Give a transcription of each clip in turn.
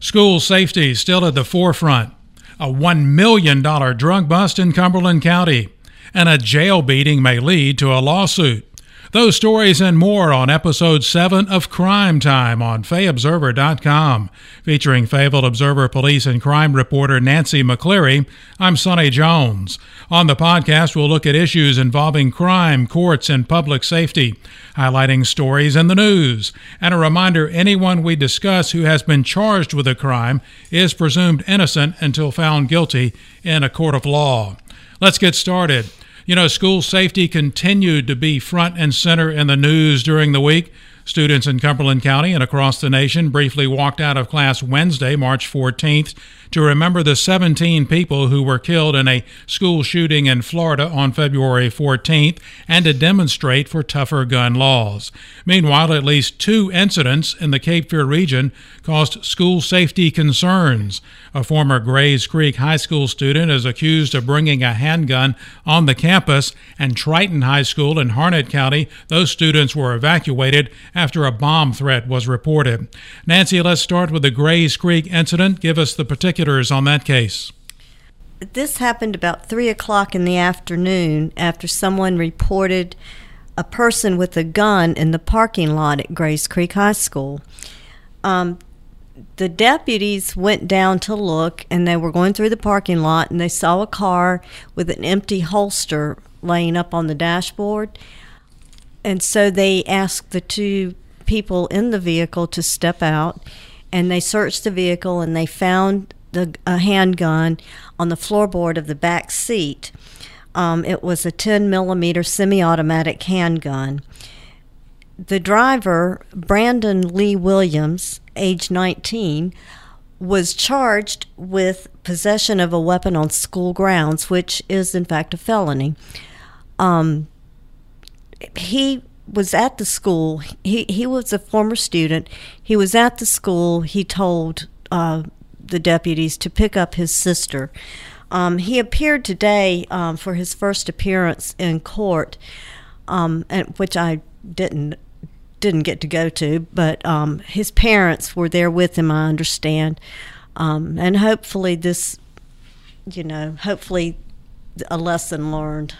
School safety still at the forefront. A $1 million drug bust in Cumberland County. And a jail beating may lead to a lawsuit. Those stories and more on episode 7 of Crime Time on FayObserver.com. Featuring Fayetteville Observer Police and Crime reporter Nancy McCleary, I'm Sonny Jones. On the podcast, we'll look at issues involving crime, courts, and public safety, highlighting stories in the news. And a reminder anyone we discuss who has been charged with a crime is presumed innocent until found guilty in a court of law. Let's get started. You know, school safety continued to be front and center in the news during the week. Students in Cumberland County and across the nation briefly walked out of class Wednesday, March 14th, to remember the 17 people who were killed in a school shooting in Florida on February 14th and to demonstrate for tougher gun laws. Meanwhile, at least two incidents in the Cape Fear region caused school safety concerns. A former Grays Creek High School student is accused of bringing a handgun on the campus, and Triton High School in Harnett County, those students were evacuated after a bomb threat was reported. Nancy, let's start with the Grays Creek incident. Give us the particulars on that case. This happened about 3 o'clock in the afternoon after someone reported a person with a gun in the parking lot at Grays Creek High School. Um, the deputies went down to look and they were going through the parking lot and they saw a car with an empty holster laying up on the dashboard. And so they asked the two people in the vehicle to step out and they searched the vehicle and they found the, a handgun on the floorboard of the back seat. Um, it was a 10 millimeter semi automatic handgun. The driver, Brandon Lee Williams, age 19, was charged with possession of a weapon on school grounds, which is in fact a felony. Um, he was at the school. He he was a former student. He was at the school. He told uh, the deputies to pick up his sister. Um, he appeared today um, for his first appearance in court, um, and, which I didn't didn't get to go to, but um, his parents were there with him. I understand, um, and hopefully this, you know, hopefully a lesson learned.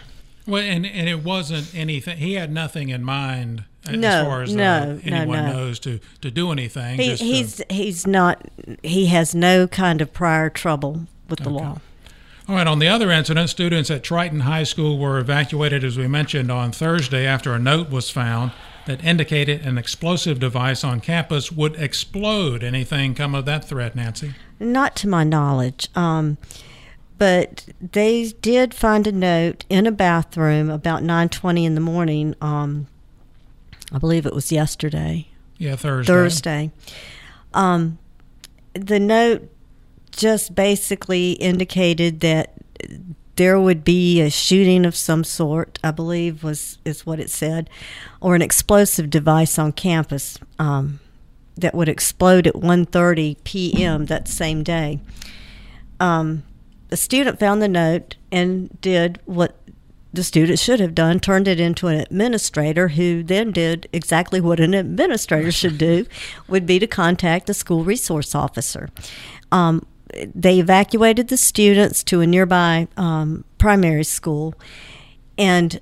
Well, and and it wasn't anything. He had nothing in mind no, as far as no, uh, anyone no, no. knows to to do anything. He, just to- he's he's not. He has no kind of prior trouble with the Okay. law. All right, on the other incident, students at Triton High School were evacuated, as we mentioned, on Thursday after a note was found that indicated an explosive device on campus would explode. Anything come of that threat, Nancy? Not to my knowledge. Um, but they did find a note in a bathroom about 9:20 in the morning. Um, I believe it was yesterday, Yeah, Thursday. Thursday. Um, the note just basically indicated that there would be a shooting of some sort. I believe was is what it said, or an explosive device on campus um, that would explode at 1:30 p.m. that same day. Um, the student found the note and did what the student should have done turned it into an administrator who then did exactly what an administrator should do would be to contact the school resource officer. Um, they evacuated the students to a nearby um, primary school. And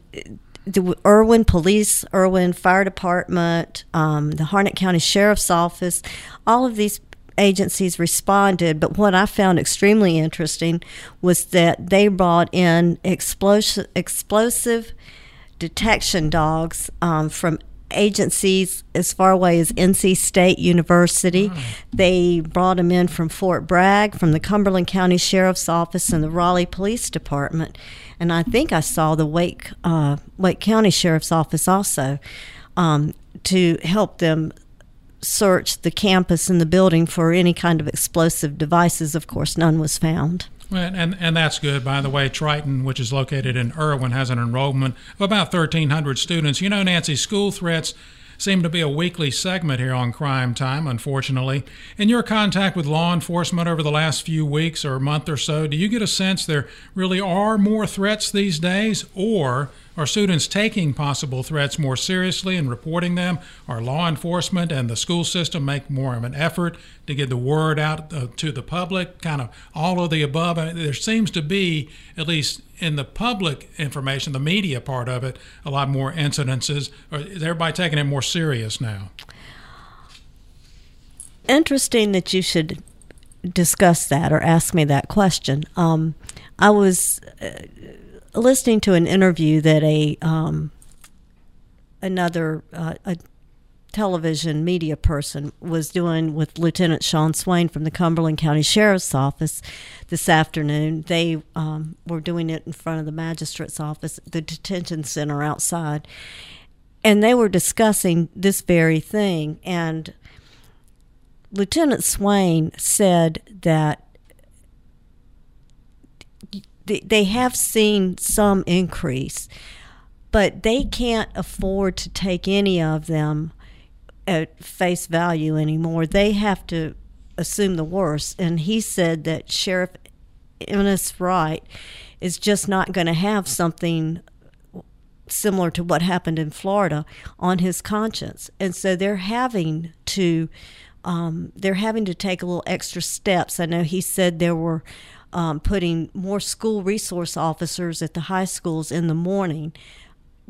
the Erwin Police, Erwin Fire Department, um, the Harnett County Sheriff's Office, all of these agencies responded. But what I found extremely interesting was that they brought in explosive, explosive detection dogs um, from agencies as far away as NC State University. They brought them in from Fort Bragg, from the Cumberland County Sheriff's Office, and the Raleigh Police Department. And I think I saw the Wake uh, Wake County Sheriff's Office also um, to help them search the campus and the building for any kind of explosive devices. Of course, none was found. Well, and, and that's good. By the way, Triton, which is located in Erwin, has an enrollment of about 1,300 students. You know, Nancy, school threats seem to be a weekly segment here on Crime Time, unfortunately. In your contact with law enforcement over the last few weeks or month or so, do you get a sense there really are more threats these days, or Are students taking possible threats more seriously and reporting them? Are law enforcement and the school system make more of an effort to get the word out uh, to the public? Kind of all of the above. I mean, there seems to be, at least in the public information, the media part of it, a lot more incidences. Is everybody taking it more serious now? Interesting that you should discuss that or ask me that question. Um, I was uh, listening to an interview that a um, another uh, a television media person was doing with Lieutenant Sean Swain from the Cumberland County Sheriff's Office this afternoon. They um, were doing it in front of the magistrate's office, the detention center outside, and they were discussing this very thing. And Lieutenant Swain said that they have seen some increase, but they can't afford to take any of them at face value anymore. They have to assume the worst. And he said that Sheriff Ennis Wright is just not going to have something similar to what happened in Florida on his conscience. And so they're having to um, they're having to take a little extra steps. I know he said there were um, putting more school resource officers at the high schools in the morning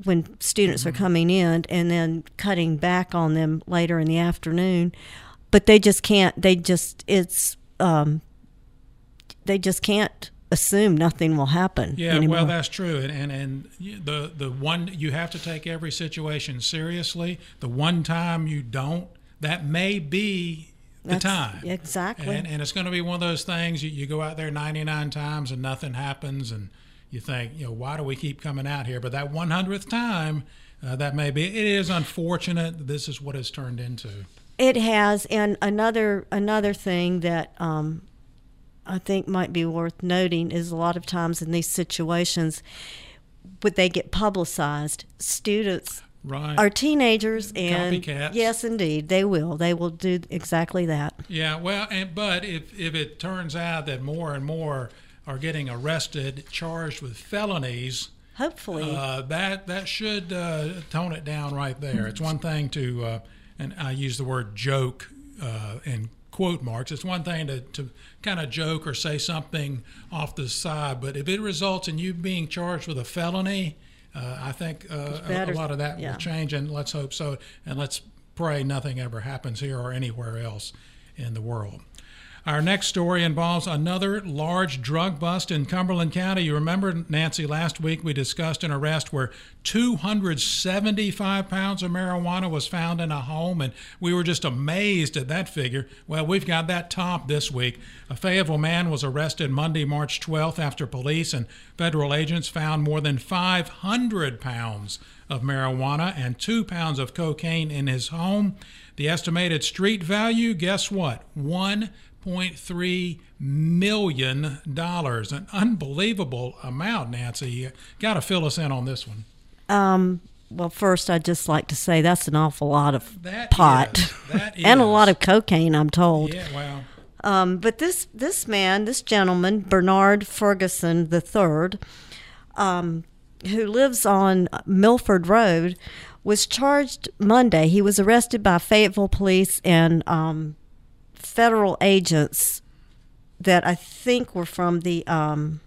when students mm-hmm. are coming in and then cutting back on them later in the afternoon but they just can't they just it's um, they just can't assume nothing will happen yeah anymore. well that's true and, and and the the one you have to take every situation seriously the one time you don't that may be the That's, time. Exactly. And, and it's going to be one of those things you, you go out there 99 times and nothing happens, and you think, you know, why do we keep coming out here? But that 100th time, uh, that may be. It is unfortunate. This is what it's turned into. It has, and another another thing that um, I think might be worth noting is a lot of times in these situations, would they get publicized, students Right. Are teenagers and Copycats. yes, indeed, they will. They will do exactly that. Yeah. Well, and but if if it turns out that more and more are getting arrested, charged with felonies, hopefully uh, that that should uh, tone it down right there. It's one thing to, uh, and I use the word joke uh, in quote marks. It's one thing to, to kind of joke or say something off the side, but if it results in you being charged with a felony, uh, I think uh, a, a, lot of that yeah. will change, and let's hope so. And let's pray nothing ever happens here or anywhere else in the world. Our next story involves another large drug bust in Cumberland County. You remember, Nancy, last week we discussed an arrest where 275 pounds of marijuana was found in a home, and we were just amazed at that figure. Well, we've got that top this week. A Fayetteville man was arrested Monday, March 12th, after police and federal agents found more than 500 pounds of marijuana and two pounds of cocaine in his home. The estimated street value, guess what? One $1.3 million. An unbelievable amount, Nancy. You got to fill us in on this one. Um, well, first, I'd just like to say that's an awful lot of that pot is, and a lot of cocaine, I'm told. Yeah, wow. Um, but this this man, this gentleman, Bernard Ferguson III, um, who lives on Milford Road, was charged Monday. He was arrested by Fayetteville police and um, federal agents that I think were from the um,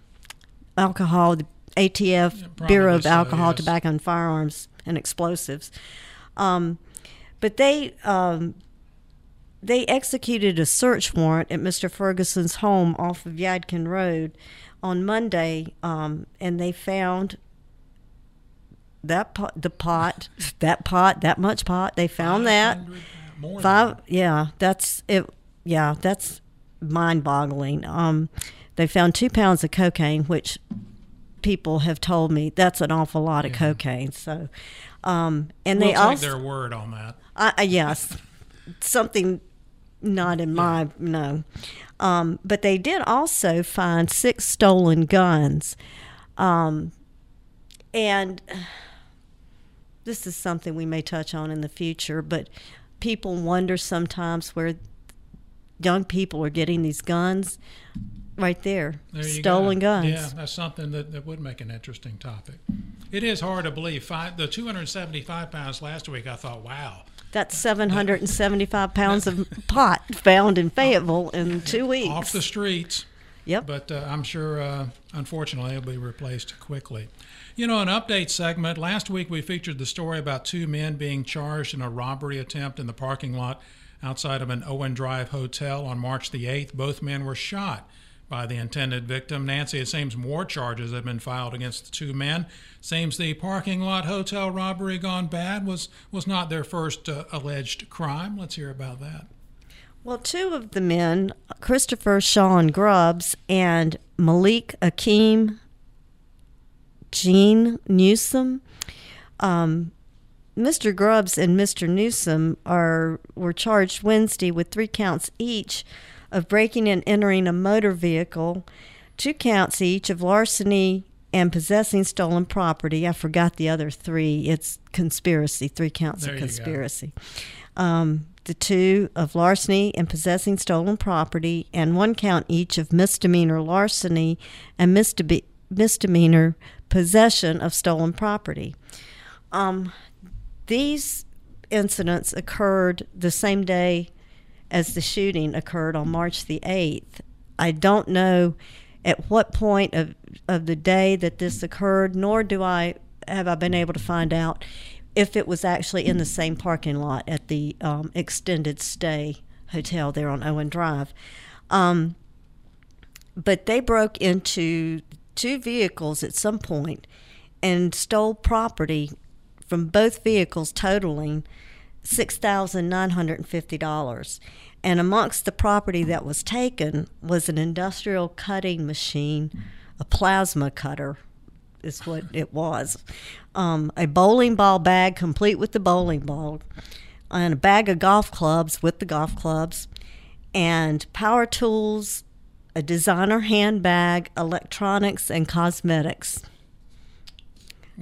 alcohol, the ATF yeah, Bureau of so, Alcohol, yes. Tobacco, and Firearms and Explosives. Um, but they um, they executed a search warrant at Mr. Ferguson's home off of Yadkin Road on Monday, um, and they found that pot, the pot, that pot, that much pot. They found that. Five, yeah, that's it yeah, that's mind boggling. Um, they found two pounds of cocaine, which people have told me that's an awful lot of yeah. cocaine. So, um, and we'll they also their word on that. Uh, yes, something not in yeah. my no, um, but they did also find six stolen guns, um, and this is something we may touch on in the future. But people wonder sometimes where young people are getting these guns. right there. There Stolen go. guns. Yeah, that's something that, that would make an interesting topic. It is hard to believe. Five, the 275 pounds last week, I thought, wow. That's 775 pounds of pot found in Fayetteville in two weeks. Off the streets. Yep. But uh, I'm sure, uh, unfortunately, it'll be replaced quickly. You know, an update segment. Last week we featured the story about two men being charged in a robbery attempt in the parking lot outside of an Owen Drive hotel on March the 8th. Both men were shot by the intended victim. Nancy, it seems more charges have been filed against the two men. Seems the parking lot hotel robbery gone bad was, was not their first uh, alleged crime. Let's hear about that. Well, two of the men, Christopher Sean Grubbs and Malik Akeem Jean Newsom, um, Mr. Grubbs and Mr. Newsom are were charged Wednesday with three counts each of breaking and entering a motor vehicle, two counts each of larceny and possessing stolen property. I forgot the other three. It's conspiracy, three counts There of conspiracy. Um, the two of larceny and possessing stolen property, and one count each of misdemeanor larceny and misdebe- misdemeanor possession of stolen property. Um, these incidents occurred the same day as the shooting occurred on March the 8th. I don't know at what point of, of the day that this occurred, nor do I have I been able to find out if it was actually in the same parking lot at the um, extended stay hotel there on Owen Drive. Um, but they broke into two vehicles at some point and stole property from both vehicles totaling $6,950. And amongst the property that was taken was an industrial cutting machine, a plasma cutter is what it was, um, a bowling ball bag complete with the bowling ball, and a bag of golf clubs with the golf clubs, and power tools, a designer handbag, electronics, and cosmetics.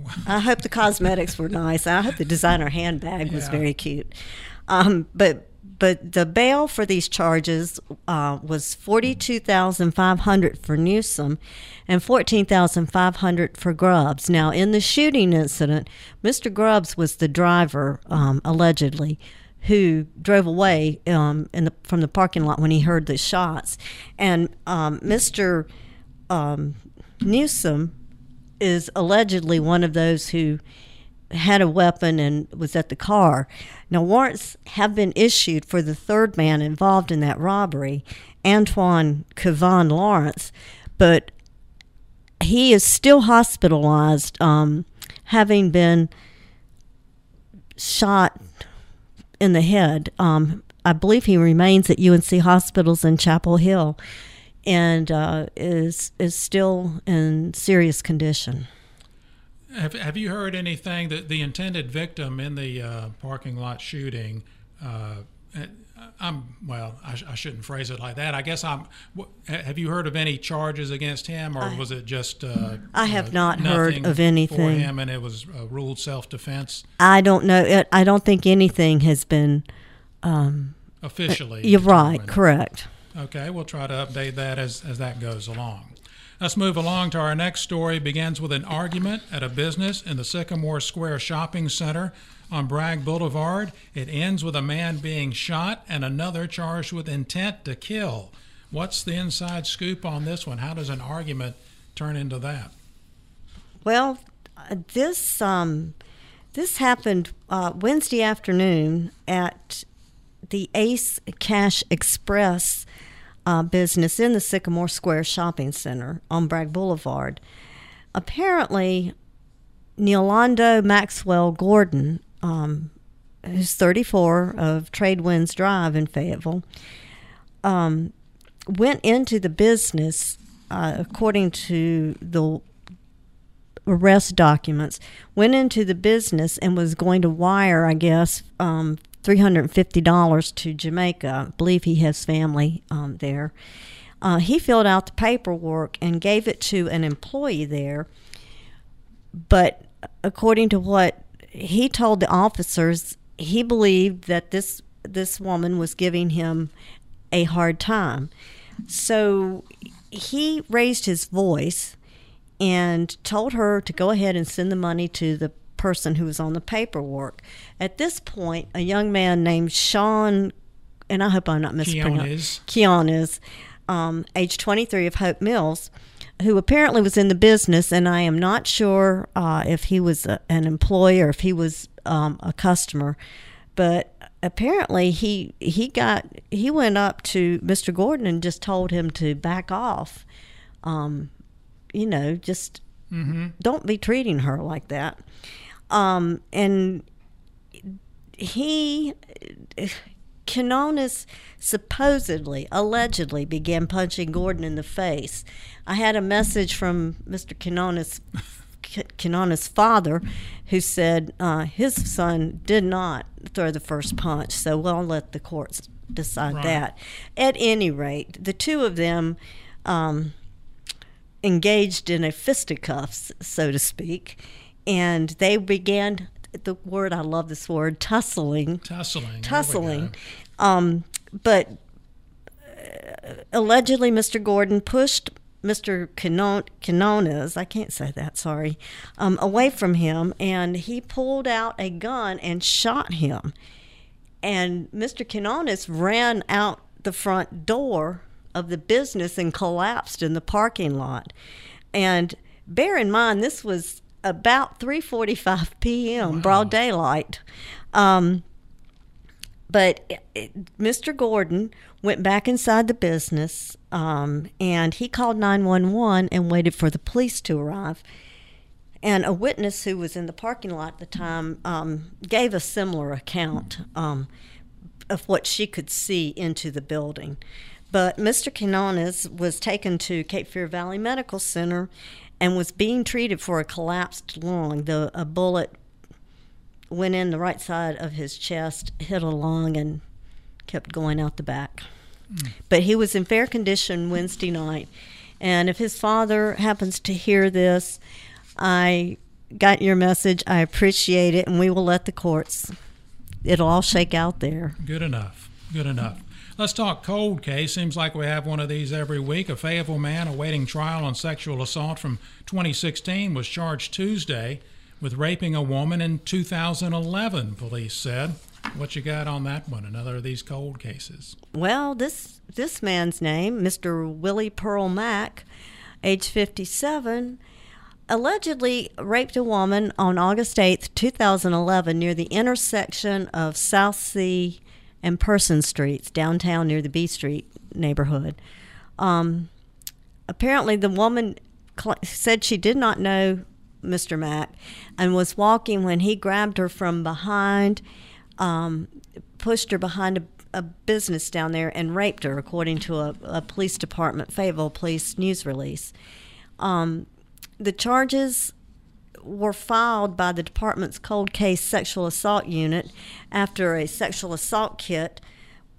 I hope the cosmetics were nice. I hope the designer handbag was Yeah. very cute. Um, but but the bail for these charges uh, was forty two thousand five hundred for Newsom, and fourteen thousand five hundred for Grubbs. Now, in the shooting incident, Mr. Grubbs was the driver um, allegedly. Who drove away um, in the, from the parking lot when he heard the shots, and um, Mr. Um, Newsom is allegedly one of those who had a weapon and was at the car. Now, warrants have been issued for the third man involved in that robbery, Antoine Kevon Lawrence, but he is still hospitalized, um, having been shot in the head. Um, I believe he remains at UNC hospitals in Chapel Hill and uh, is is still in serious condition. Have, have you heard anything that the intended victim in the uh, parking lot shooting? Uh, I'm well. I, sh- I shouldn't phrase it like that. I guess I'm. wh- Have you heard of any charges against him, or was it just? Uh, I have uh, not heard of for anything. him, and it was ruled self-defense I don't know. It, I don't think anything has been. Um, officially. you're right. Correct. Okay, we'll try to update that as, as that goes along. Let's move along to our next story. Begins with an argument at a business in the Sycamore Square Shopping Center on Bragg Boulevard. It ends with a man being shot and another charged with intent to kill. What's the inside scoop on this one? How does an argument turn into that? Well, uh, this um, this happened uh, Wednesday afternoon at the Ace Cash Express uh, business in the Sycamore Square Shopping Center on Bragg Boulevard. Apparently, Neolando Maxwell Gordon, um, who's 34 of Trade Winds Drive in Fayetteville, um, went into the business, uh, according to the arrest documents, went into the business and was going to wire, I guess, um, $350 to Jamaica. I believe he has family um, there. Uh, he filled out the paperwork and gave it to an employee there. But according to what he told the officers, he believed that this this woman was giving him a hard time. So he raised his voice and told her to go ahead and send the money to the person who was on the paperwork. At this point, a young man named Sean, and I hope I'm not mispronouncing Quinones, um, age 23 of Hope Mills, who apparently was in the business, and I am not sure uh, if he was a, an employee or if he was um, a customer, but apparently he he got he went up to Mr. Gordon and just told him to back off. Um, you know, just mm-hmm. don't be treating her like that. Um, and he, Quinones supposedly, allegedly began punching Gordon in the face. I had a message from Mr. Quinones, Quinones' father, who said uh, his son did not throw the first punch. So we'll let the courts decide right. that. At any rate, the two of them. Um, engaged in a fisticuffs, so to speak, and they began the word I love this word tussling. Tussling. Tussling. Um, but uh, allegedly, Mr. Gordon pushed Mr. Quinones, I can't say that, sorry, um, away from him, and he pulled out a gun and shot him. And Mr. Quinones ran out the front door of the business and collapsed in the parking lot. And bear in mind, this was about 3:45 p.m. Wow. broad daylight. Um, but it, it, Mr. Gordon went back inside the business um, and he called 911 and waited for the police to arrive. And a witness who was in the parking lot at the time um, gave a similar account um, of what she could see into the building. But Mr. Quinones was taken to Cape Fear Valley Medical Center and was being treated for a collapsed lung. The a bullet went in the right side of his chest, hit a lung, and kept going out the back. Mm. But he was in fair condition Wednesday night. And if his father happens to hear this, I got your message. I appreciate it, and we will let the courts. It'll all shake out there. Good enough. Good enough. Let's talk cold case. Seems like we have one of these every week. A Fayetteville man awaiting trial on sexual assault from 2016 was charged Tuesday with raping a woman in 2011, police said. What you got on that one? Another of these cold cases. Well, this this man's name, Mr. Willie Pearl Mack, age 57, allegedly raped a woman on August 8th, 2011, near the intersection of South Sea and Person Streets downtown near the B Street neighborhood. Um, apparently, the woman cl- said she did not know Mr. Mack and was walking when he grabbed her from behind, um, pushed her behind a, a, business down there, and raped her, according to a, a police department, Fayetteville Police news release. Um, the charges were filed by the department's cold case sexual assault unit after a sexual assault kit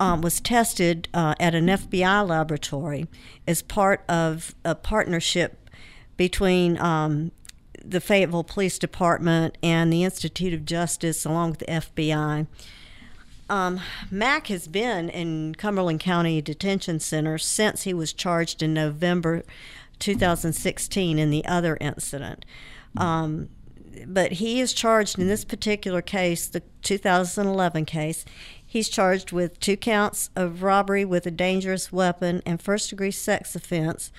um, was tested uh, at an FBI laboratory as part of a partnership between um, the Fayetteville Police Department and the Institute of Justice, along with the FBI. Um, Mack has been in Cumberland County Detention Center since he was charged in November 2016 in the other incident. Um, but he is charged in this particular case, the 2011 case. He's charged with two counts of robbery with a dangerous weapon and first degree sex offense,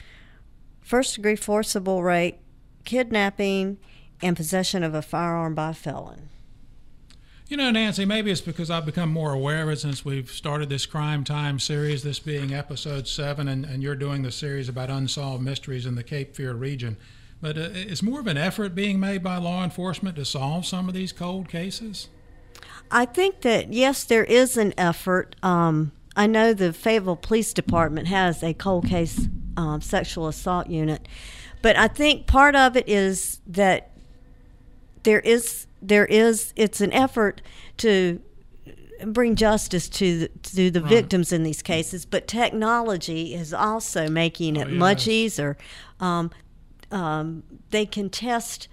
first degree forcible rape, kidnapping, and possession of a firearm by a felon. You know, Nancy, maybe it's because I've become more aware of it since we've started this Crime Time series, this being episode seven, and, and you're doing the series about unsolved mysteries in the Cape Fear region. But uh, is more of an effort being made by law enforcement to solve some of these cold cases? I think that, yes, there is an effort. Um, I know the Fayetteville Police Department has a cold case um, sexual assault unit, but I think part of it is that there is there is it's an effort to bring justice to the, to the right. victims in these cases, but technology is also making it oh, yes. much easier. Um, um, they can test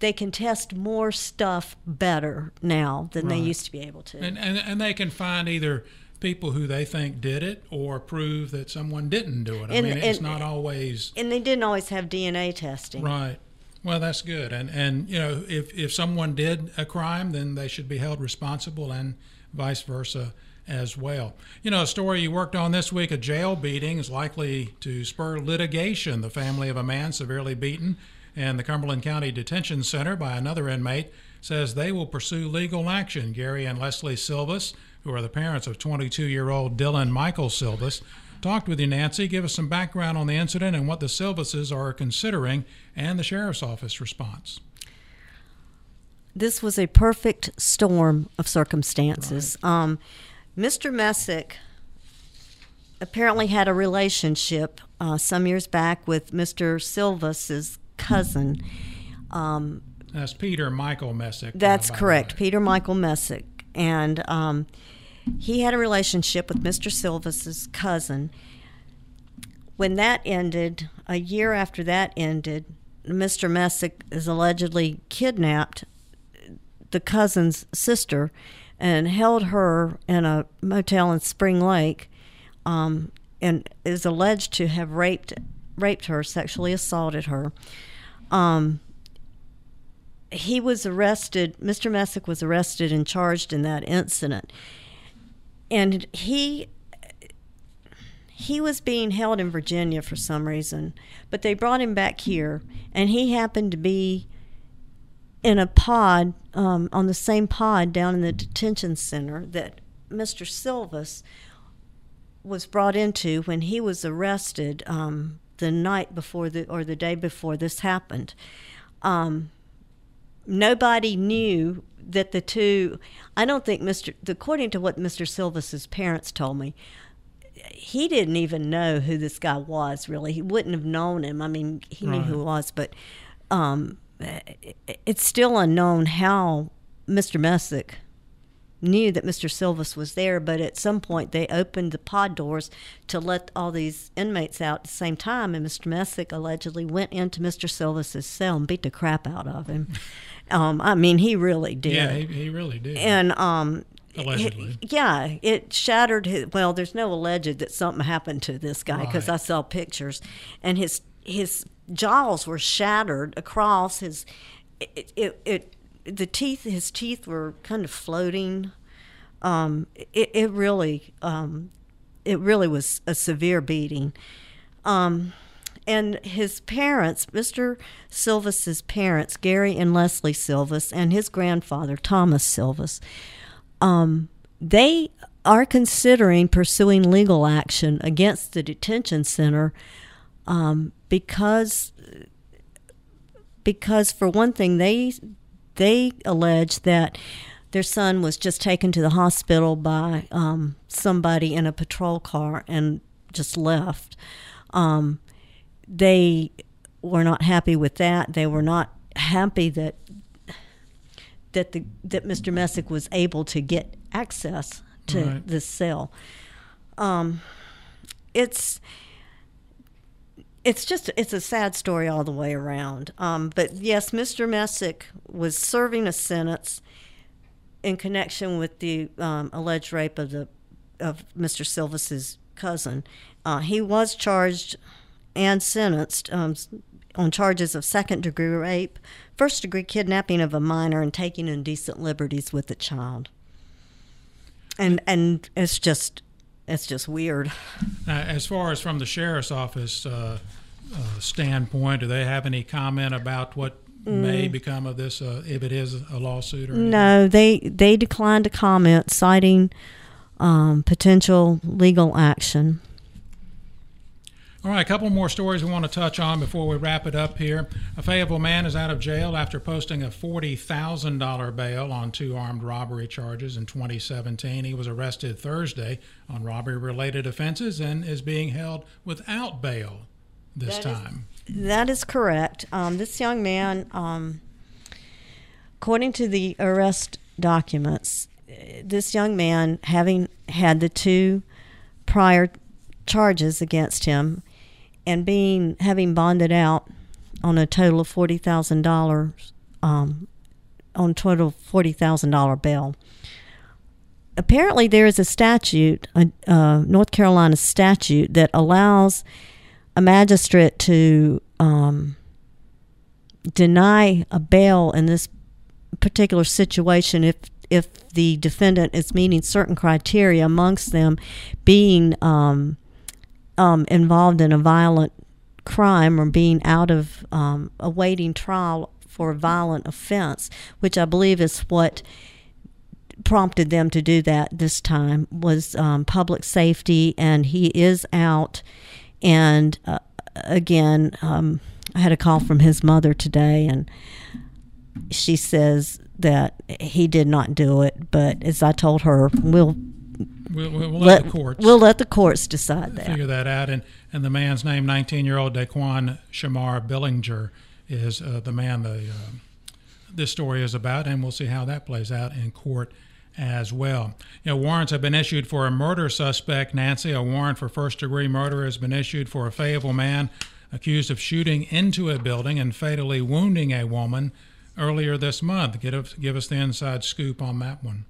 they can test more stuff better now than right. they used to be able to. And, and, and they can find either people who they think did it or prove that someone didn't do it. I And- mean, it's and- not always And they didn't always have DNA testing. right. Well, that's good. And and you know, if if someone did a crime, then they should be held responsible, and vice versa as well. You know, a story you worked on this week: a jail beating is likely to spur litigation. The family of a man severely beaten in the Cumberland County Detention Center by another inmate says they will pursue legal action. Gary and Leslie Silvas, who are the parents of 22-year-old Dylan Michael Silvas, talked with you, Nancy. Give us some background on the incident and what the Silvases are considering and the sheriff's office response. This was a perfect storm of circumstances. Um, Mr. Messick apparently had a relationship uh, some years back with Mr. Silvas's cousin. Um, That's Peter Michael Messick. uh, That's correct. Peter Michael Messick, and um, he had a relationship with Mr. Silvas's cousin. When that ended, a year after that ended, Mr. Messick is allegedly kidnapped the cousin's sister and held her in a motel in Spring Lake, um, and is alleged to have raped raped her, sexually assaulted her. Um, he was arrested. Mr. Messick was arrested and charged in that incident, and he he was being held in Virginia for some reason, but they brought him back here, and he happened to be in a pod um, on the same pod down in the detention center that Mr. Silvas was brought into when he was arrested um, the night before the or the day before this happened. Um, nobody knew that the two. I don't think Mr. According to what Mr. Silvas's parents told me, he didn't even know who this guy was. Really, he wouldn't have known him. I mean, he knew who he was, but um, it's still unknown how Mr. Messick knew that Mr. Silvas was there, but at some point they opened the pod doors to let all these inmates out at the same time, and Mr. Messick allegedly went into Mr. Silvas's cell and beat the crap out of him. um, I mean, he really did. Yeah, he, he really did. and um, Allegedly. it- yeah, it shattered his. Well, there's no alleged that something happened to this guy because Right. I saw pictures, and his his jaws were shattered across his. It, it, it the teeth his teeth were kind of floating. Um, it it really um, it really was a severe beating. Um, and his parents, Mr. Silvas's parents, Gary and Leslie Silvas, and his grandfather, Thomas Silvas, um, they are considering pursuing legal action against the detention center um, because because for one thing they they allege that their son was just taken to the hospital by um, somebody in a patrol car and just left. Um, they were not happy with that. They were not happy that that the that Mr. Messick was able to get access to Right. this cell. Um, it's it's just it's a sad story all the way around. Um, but yes, Mr. Messick was serving a sentence in connection with the um, alleged rape of the of Mr. Silvas's cousin. Uh, he was charged and sentenced um, on charges of second degree rape, first degree kidnapping of a minor, and taking indecent liberties with a child. And and it's just it's just weird. Uh, as far as from the sheriff's office uh, uh, standpoint, do they have any comment about what may become of this uh, if it is a lawsuit or anything? Mm. No, they they declined to comment, citing um, potential legal action. All right, a couple more stories we want to touch on before we wrap it up here. A Fayetteville man is out of jail after posting a $40,000 bail on two armed robbery charges in 2017. He was arrested Thursday on robbery related offenses and is being held without bail this That is- time. That is correct. Um, this young man, um, according to the arrest documents, this young man, having had the two prior charges against him, and being having bonded out on a total of forty thousand dollars, um, on total forty thousand dollar bail, apparently there is a statute, a uh, North Carolina statute that allows a magistrate to um, deny a bail in this particular situation if if the defendant is meeting certain criteria, amongst them being um, um, involved in a violent crime or being out of um, awaiting trial for a violent offense, which I believe is what prompted them to do that this time was um, public safety, and he is out. And uh, again, um, I had a call from his mother today, and she says that he did not do it. But as I told her, we'll We'll, we'll, let, let, the courts. We'll let the courts decide that. Figure that out. And and the man's name, 19-year-old Daquan Shamar Billinger, is uh, the man the uh, this story is about, and we'll see how that plays out in court as well. You know, warrants have been issued for a murder suspect, Nancy. A warrant for first-degree murder has been issued for a Fayetteville man accused of shooting into a building and fatally wounding a woman earlier this month. Give, give us the inside scoop on that one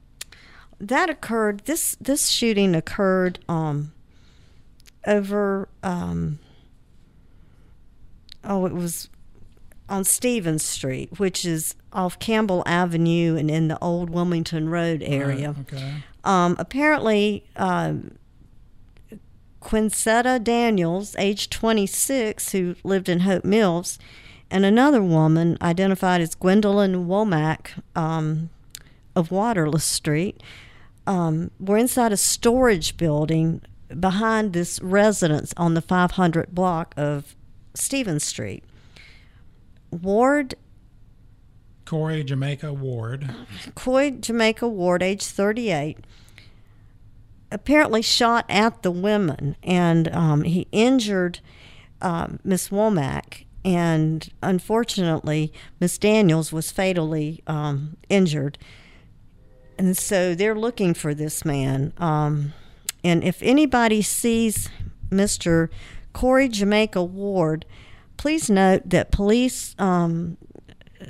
that occurred. This this shooting occurred um, over. Um, oh, it was on Stevens Street, which is off Campbell Avenue and in the old Wilmington Road area. Right, okay. Um, apparently, um, Quincetta Daniels, age 26, who lived in Hope Mills, and another woman identified as Gwendolyn Womack um, of Waterless Street um, we're inside a storage building behind this residence on the 500 block of Stevens Street. Ward. Corey Jamaica Ward. Corey Jamaica Ward, age 38, apparently shot at the women and um, he injured uh, Miss Womack. And unfortunately, Miss Daniels was fatally um, injured and so they're looking for this man. Um, and if anybody sees Mr. Corey Jamaica Ward, please note that police um,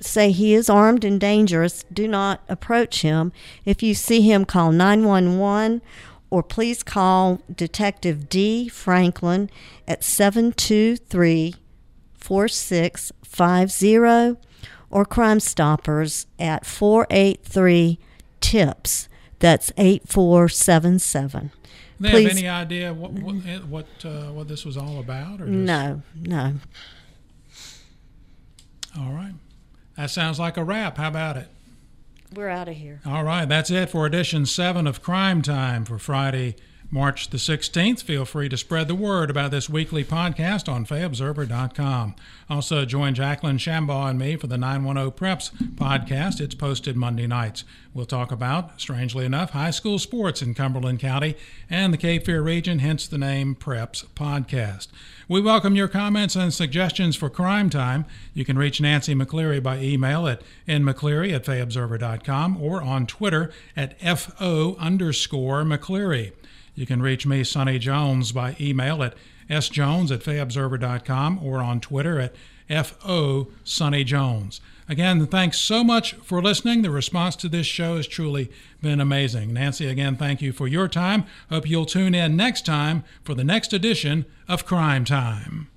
say he is armed and dangerous. Do not approach him. If you see him, call 911 or please call Detective D. Franklin at 723 4650 or Crime Stoppers at 483 tips. That's 8477. They Please. have any idea what what what, uh, what this was all about? Or just... No, no. All right. That sounds like a wrap. How about it? We're out of here. All right. That's it for edition seven of Crime Time for Friday, March the 16th. Feel free to spread the word about this weekly podcast on FayObserver.com. Also, join Jacqueline Shambaugh and me for the 910 Preps podcast. It's posted Monday nights. We'll talk about, strangely enough, high school sports in Cumberland County and the Cape Fear region, hence the name Preps Podcast. We welcome your comments and suggestions for Crime Time. You can reach Nancy McCleary by email at nmcleary at fayobserver.com or on Twitter at FO underscore McCleary. You can reach me, Sonny Jones, by email at sjones at fayobserver.com or on Twitter at FO Sonny Jones. Again, thanks so much for listening. The response to this show has truly been amazing. Nancy, again, thank you for your time. Hope you'll tune in next time for the next edition of Crime Time.